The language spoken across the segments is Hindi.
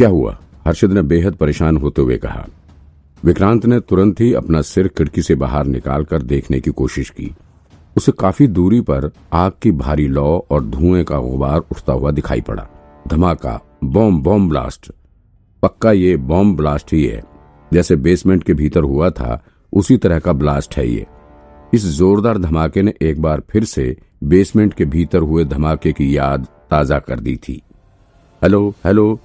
क्या हुआ? हर्षद ने बेहद परेशान होते हुए कहा। विक्रांत ने तुरंत ही अपना सिर खिड़की से बाहर निकालकर देखने की कोशिश की। उसे काफ़ी दूरी पर आग की भारी लौ और धुएँ का गुबार उठता हुआ दिखाई पड़ा। धमाका, बॉम्ब बॉम्ब ब्लास्ट। पक्का ये बॉम्ब ब्लास्ट ही है। जैसे बेसमेंट के भीतर हुआ था, उसी तरह का ब्लास्ट है ये। इस जोरदार धमाके ने एक बार फिर से बेसमेंट के भीतर हुए धमाके की याद ताज़ा कर दी थी। हेलो हेलो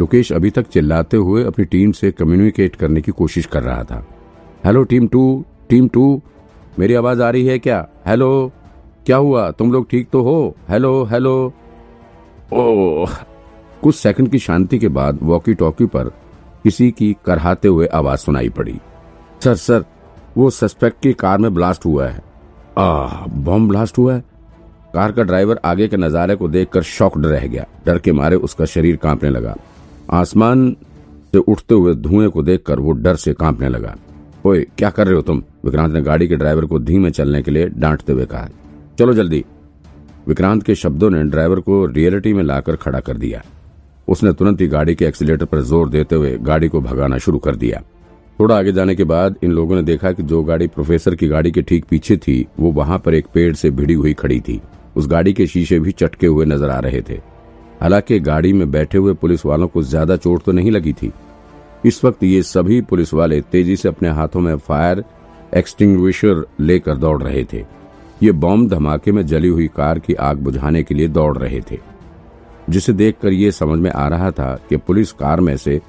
लोकेश अभी तक चिल्लाते हुए अपनी टीम से कम्युनिकेट करने की कोशिश कर रहा था। Hello team two team two मेरी आवाज़ आ रही है क्या? हेलो क्या हुआ? तुम लोग ठीक तो हो? हेलो हेलो ओह कुछ सेकंड की शांति के बाद वॉकी टॉकी पर किसी की करहाते हुए आवाज़ सुनाई पड़ी। सर सर वो सस्पेक्ट की कार में ब्लास्ट हुआ है। आ बॉम्ब ब्लास्ट हुआ है? कार का ड्राइवर आगे के नजारे को देखकर शॉक्ड रह गया। डर के मारे उसका शरीर कांपने लगा। आसमान से उठते हुए धुएँ को देखकर वो डर से कांपने लगा। ओए, क्या कर रहे हो तुम? विक्रांत ने गाड़ी के ड्राइवर को धीमे चलने के लिए डांटते हुए कहा। चलो जल्दी। विक्रांत के शब्दों ने ड्राइवर को रियलिटी में लाकर खड़ा कर दिया। उसने तुरंत ही गाड़ी के एक्सीटर पर ज़ोर देते हुए गाड़ी को भगाना शुरू कर दिया। थोड़ा आगे जाने के बाद इन लोगों ने देखा कि जो गाड़ी प्रोफेसर की गाड़ी के ठीक पीछे थी, वो वहाँ पर एक पेड़ से भिड़ी हुई खड़ी थी। उस गाड़ी के शीशे भी चटके हुए नज़र आ रहे थे। हालाँकि गाड़ी में बैठे हुए पुलिस वालों को ज़्यादा चोट तो नहीं लगी थी। इस वक्त ये सभी पुलिस वाले तेज़ी से अपने हाथों में फायर एक्सटिंग्विशर लेकर दौड़ रहे थे। ये बॉम्ब धमाके में जली हुई कार की आग बुझाने के लिए दौड़ रहे थे। जिसे देखकर ये समझ में आ रहा था कि पुलिस कार में से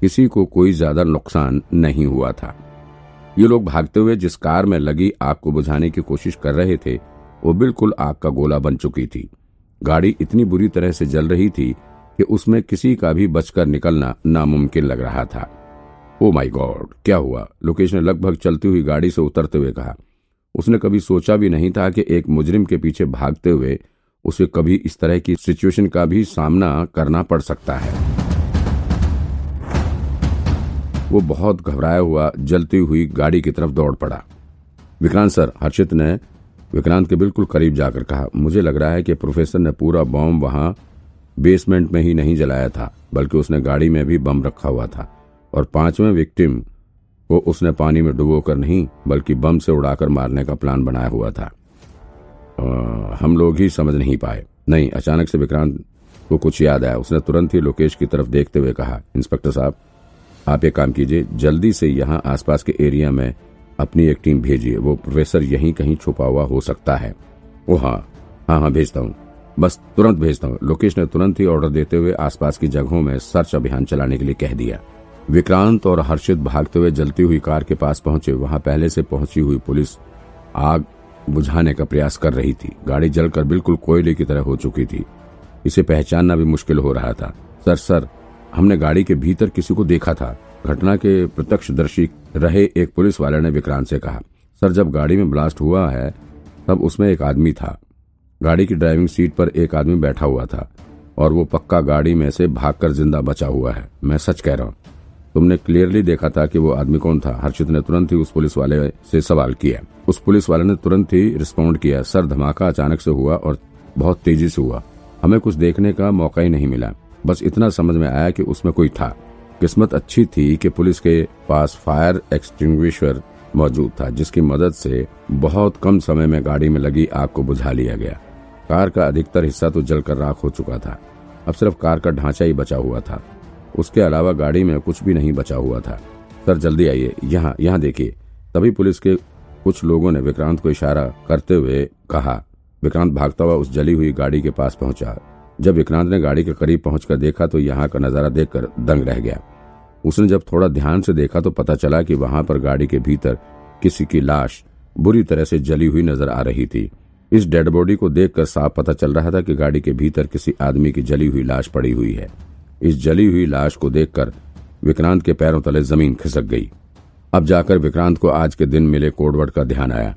किसी को कोई ज़्यादा नुकसान नहीं हुआ था। ये लोग भागते हुए जिस कार में लगी आग को बुझाने की कोशिश कर रहे थे, वो बिल्कुल आग का गोला बन चुकी थी। गाड़ी इतनी बुरी तरह से जल रही थी कि उसमें किसी का भी बचकर निकलना नामुमकिन लग रहा था। ओ माय गॉड, क्या हुआ? लोकेश ने लगभग चलती हुई गाड़ी से उतरते हुए कहा। उसने कभी सोचा भी नहीं था कि एक मुजरिम के पीछे भागते हुए उसे कभी इस तरह की सिचुएशन का भी सामना करना पड़ सकता है। वो बहुत घबराया हुआ जलती हुई गाड़ी की तरफ़ दौड़ पड़ा। विक्रांत सर, हर्षित ने विक्रांत के बिल्कुल करीब जाकर कहा मुझे लग रहा है कि प्रोफेसर ने पूरा बॉम्ब वहाँ बेसमेंट में ही नहीं जलाया था बल्कि उसने गाड़ी में भी बम रखा हुआ था। और पाँचवें विक्टिम को उसने पानी में डुबोकर नहीं बल्कि बम से उड़ाकर मारने का प्लान बनाया हुआ था। आ, हम लोग ही समझ नहीं पाए। नहीं अचानक से विक्रांत को कुछ याद आया। उसने तुरंत ही लोकेश की तरफ़ देखते हुए कहा इंस्पेक्टर साहब आप एक काम कीजिए जल्दी से यहाँ आसपास के एरिया में अपनी एक टीम भेजिए। वो प्रोफेसर यहीं कहीं छुपा हुआ हो सकता है। ओ हाँ हाँ हाँ भेजता हूँ। बस तुरंत भेजता हूँ। लोकेश ने तुरंत ही ऑर्डर देते हुए आसपास की जगहों में सर्च अभियान चलाने के लिए कह दिया। विक्रांत और हर्षित भागते हुए जलती हुई कार के पास पहुँचे। वहाँ पहले से पहुँची हुई पुलिस आग बुझाने का प्रयास कर रही थी। गाड़ी जलकर बिल्कुल कोयले की तरह हो चुकी थी। इसे पहचानना भी मुश्किल हो रहा था। सर सर, हमने गाड़ी के भीतर किसी को देखा था। घटना के प्रत्यक्षदर्शी रहे एक पुलिस वाले ने विक्रांत से कहा, सर, जब गाड़ी में ब्लास्ट हुआ है, तब उसमें एक आदमी था। गाड़ी की ड्राइविंग सीट पर एक आदमी बैठा हुआ था और वो पक्का गाड़ी में से भागकर ज़िंदा बचा हुआ है। मैं सच कह रहा हूँ। तुमने क्लियरली देखा था कि वो आदमी कौन था। हर्षित ने तुरंत ही उस पुलिस वाले से सवाल किया। उस पुलिस वाले ने तुरंत ही रिस्पॉन्ड किया, सर, धमाका अचानक से हुआ और बहुत तेज़ी से हुआ। हमें कुछ देखने का मौका ही नहीं मिला। बस इतना समझ में आया कि उसमें कोई था। किस्मत अच्छी थी कि पुलिस के पास फायर एक्सटिंग्विशर मौजूद था, जिसकी मदद से बहुत कम समय में गाड़ी में लगी आग को बुझा लिया गया। कार का अधिकतर हिस्सा तो जलकर राख हो चुका था। अब सिर्फ़ कार का ढांचा ही बचा हुआ था। उसके अलावा गाड़ी में कुछ भी नहीं बचा हुआ था। सर, जल्दी आइए। यहाँ यहाँ देखिए। तभी पुलिस के कुछ लोगों ने विक्रांत को इशारा करते हुए कहा। विक्रांत भागता हुआ उस जली हुई गाड़ी के पास पहुँचा। जब विक्रांत ने गाड़ी के करीब पहुंचकर देखा तो यहाँ का नज़ारा देखकर दंग रह गया। उसने जब थोड़ा ध्यान से देखा तो पता चला कि वहाँ पर गाड़ी के भीतर किसी की लाश बुरी तरह से जली हुई नज़र आ रही थी। इस डेड बॉडी को देखकर साफ़ पता चल रहा था कि गाड़ी के भीतर किसी आदमी की जली हुई लाश पड़ी हुई है। इस जली हुई लाश को देखकर विक्रांत के पैरों तले ज़मीन खिसक गई। अब जाकर विक्रांत को आज के दिन मिले कोडवर्ड का ध्यान आया।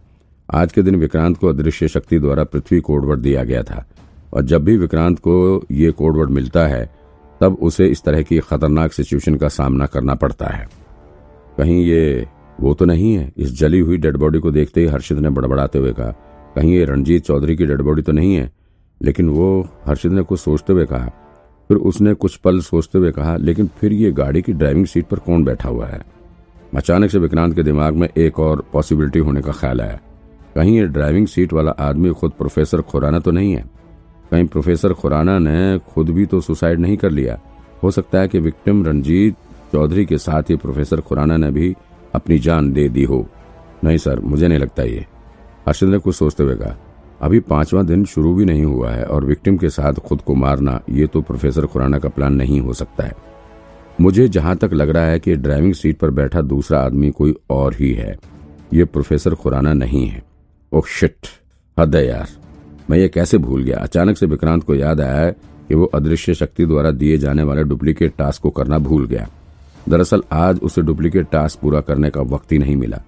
आज के दिन विक्रांत को अदृश्य शक्ति द्वारा पृथ्वी कोडवर्ड दिया गया था। और जब भी विक्रांत को ये कोडवर्ड मिलता है तब उसे इस तरह की खतरनाक सिचुएशन का सामना करना पड़ता है। कहीं ये, वो तो नहीं है। इस जली हुई डेड बॉडी को देखते ही हर्षित ने बड़बड़ाते हुए कहा, कहीं ये रणजीत चौधरी की डेड बॉडी तो नहीं है? लेकिन वो हर्षित ने कुछ सोचते हुए कहा, फिर उसने कुछ पल सोचते हुए कहा, लेकिन फिर ये गाड़ी की ड्राइविंग सीट पर कौन बैठा हुआ है? अचानक से विक्रांत के दिमाग में एक और पॉसिबिलिटी होने का ख्याल आया। कहीं ये ड्राइविंग सीट वाला आदमी खुद प्रोफेसर खुराना तो नहीं है? कहीं प्रोफेसर खुराना ने खुद भी तो सुसाइड नहीं कर लिया। हो सकता है कि विक्टिम रंजीत चौधरी के साथ ही प्रोफेसर खुराना ने भी अपनी जान दे दी हो। नहीं सर, मुझे नहीं लगता ये। हर्षद ने कुछ सोचते हुए कहा, अभी पांचवा दिन शुरू भी नहीं हुआ है और विक्टिम के साथ खुद को मारना, ये तो प्रोफेसर खुराना का प्लान नहीं हो सकता है। मुझे जहाँ तक लग रहा है कि ड्राइविंग सीट पर बैठा दूसरा आदमी कोई और ही है। ये प्रोफेसर खुराना नहीं है। Oh, shit. हद है यार। मैं ये कैसे भूल गया? अचानक से विक्रांत को याद आया कि वो अदृश्य शक्ति द्वारा दिए जाने वाले डुप्लीकेट टास्क को करना भूल गया। दरअसल आज उसे डुप्लीकेट टास्क पूरा करने का वक्त ही नहीं मिला।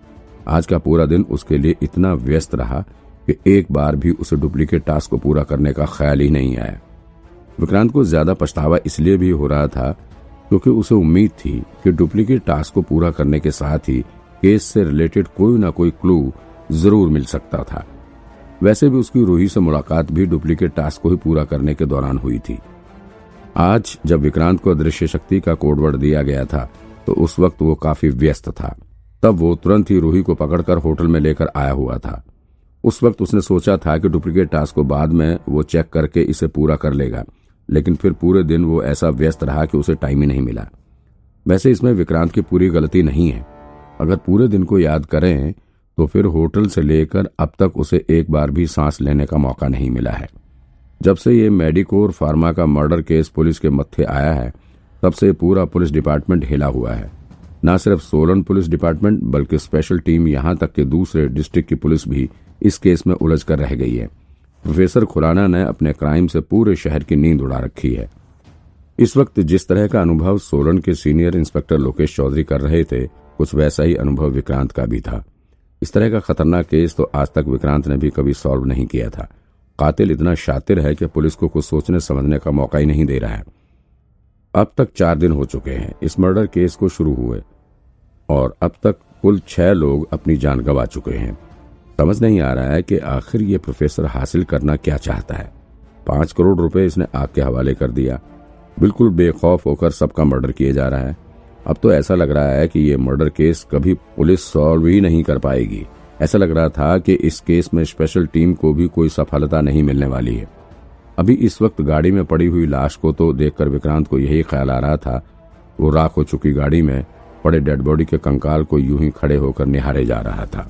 आज का पूरा दिन उसके लिए इतना व्यस्त रहा कि एक बार भी उसे डुप्लीकेट टास्क को पूरा करने का ख्याल ही नहीं आया। विक्रांत को ज़्यादा पछतावा इसलिए भी हो रहा था क्योंकि उसे उम्मीद थी कि डुप्लीकेट टास्क को पूरा करने के साथ ही केस से रिलेटेड कोई ना कोई क्लू ज़रूर मिल सकता था। वैसे भी उसकी रूही से मुलाकात भी डुप्लीकेट टास्क को ही पूरा करने के दौरान हुई थी। आज जब विक्रांत को अदृश्य शक्ति का कोडवर्ड दिया गया था तो उस वक्त वो काफ़ी व्यस्त था। तब वो तुरंत ही रूही को पकड़कर होटल में लेकर आया हुआ था। उस वक्त उसने सोचा था कि डुप्लीकेट टास्क को बाद में वो चेक करके इसे पूरा कर लेगा, लेकिन फिर पूरे दिन वो ऐसा व्यस्त रहा कि उसे टाइम ही नहीं मिला। वैसे इसमें विक्रांत की पूरी गलती नहीं है। अगर पूरे दिन को याद करें तो फिर होटल से लेकर अब तक उसे एक बार भी सांस लेने का मौका नहीं मिला है। जब से ये मेडिकोर फार्मा का मर्डर केस पुलिस के मत्थे आया है, तब से पूरा पुलिस डिपार्टमेंट हिला हुआ है। न सिर्फ़ सोलन पुलिस डिपार्टमेंट, बल्कि स्पेशल टीम यहाँ तक के दूसरे डिस्ट्रिक्ट की पुलिस भी इस केस में उलझ कर रह गई है। प्रोफेसर खुराना ने अपने क्राइम से पूरे शहर की नींद उड़ा रखी है। इस वक्त जिस तरह का अनुभव सोलन के सीनियर इंस्पेक्टर लोकेश चौधरी कर रहे थे, कुछ वैसा ही अनुभव विक्रांत का भी था। इस तरह का खतरनाक केस तो आज तक विक्रांत ने भी कभी सॉल्व नहीं किया था। कातिल इतना शातिर है कि पुलिस को कुछ सोचने समझने का मौका ही नहीं दे रहा है। अब तक चार दिन हो चुके हैं, इस मर्डर केस को शुरू हुए। और अब तक कुल छह लोग अपनी जान गंवा चुके हैं। समझ नहीं आ रहा है कि आखिर ये प्रोफेसर हासिल करना क्या चाहता है। पाँच करोड़ रुपए इसने आग के हवाले कर दिया। बिल्कुल बेखौफ होकर सबका मर्डर किए जा रहा है। अब तो ऐसा लग रहा है कि ये मर्डर केस कभी पुलिस सॉल्व ही नहीं कर पाएगी। ऐसा लग रहा था कि इस केस में स्पेशल टीम को भी कोई सफलता नहीं मिलने वाली है। अभी इस वक्त गाड़ी में पड़ी हुई लाश को तो देखकर विक्रांत को यही ख्याल आ रहा था। वो राख हो चुकी गाड़ी में पड़े डेड बॉडी के कंकाल को यूँ ही खड़े होकर निहारे जा रहा था।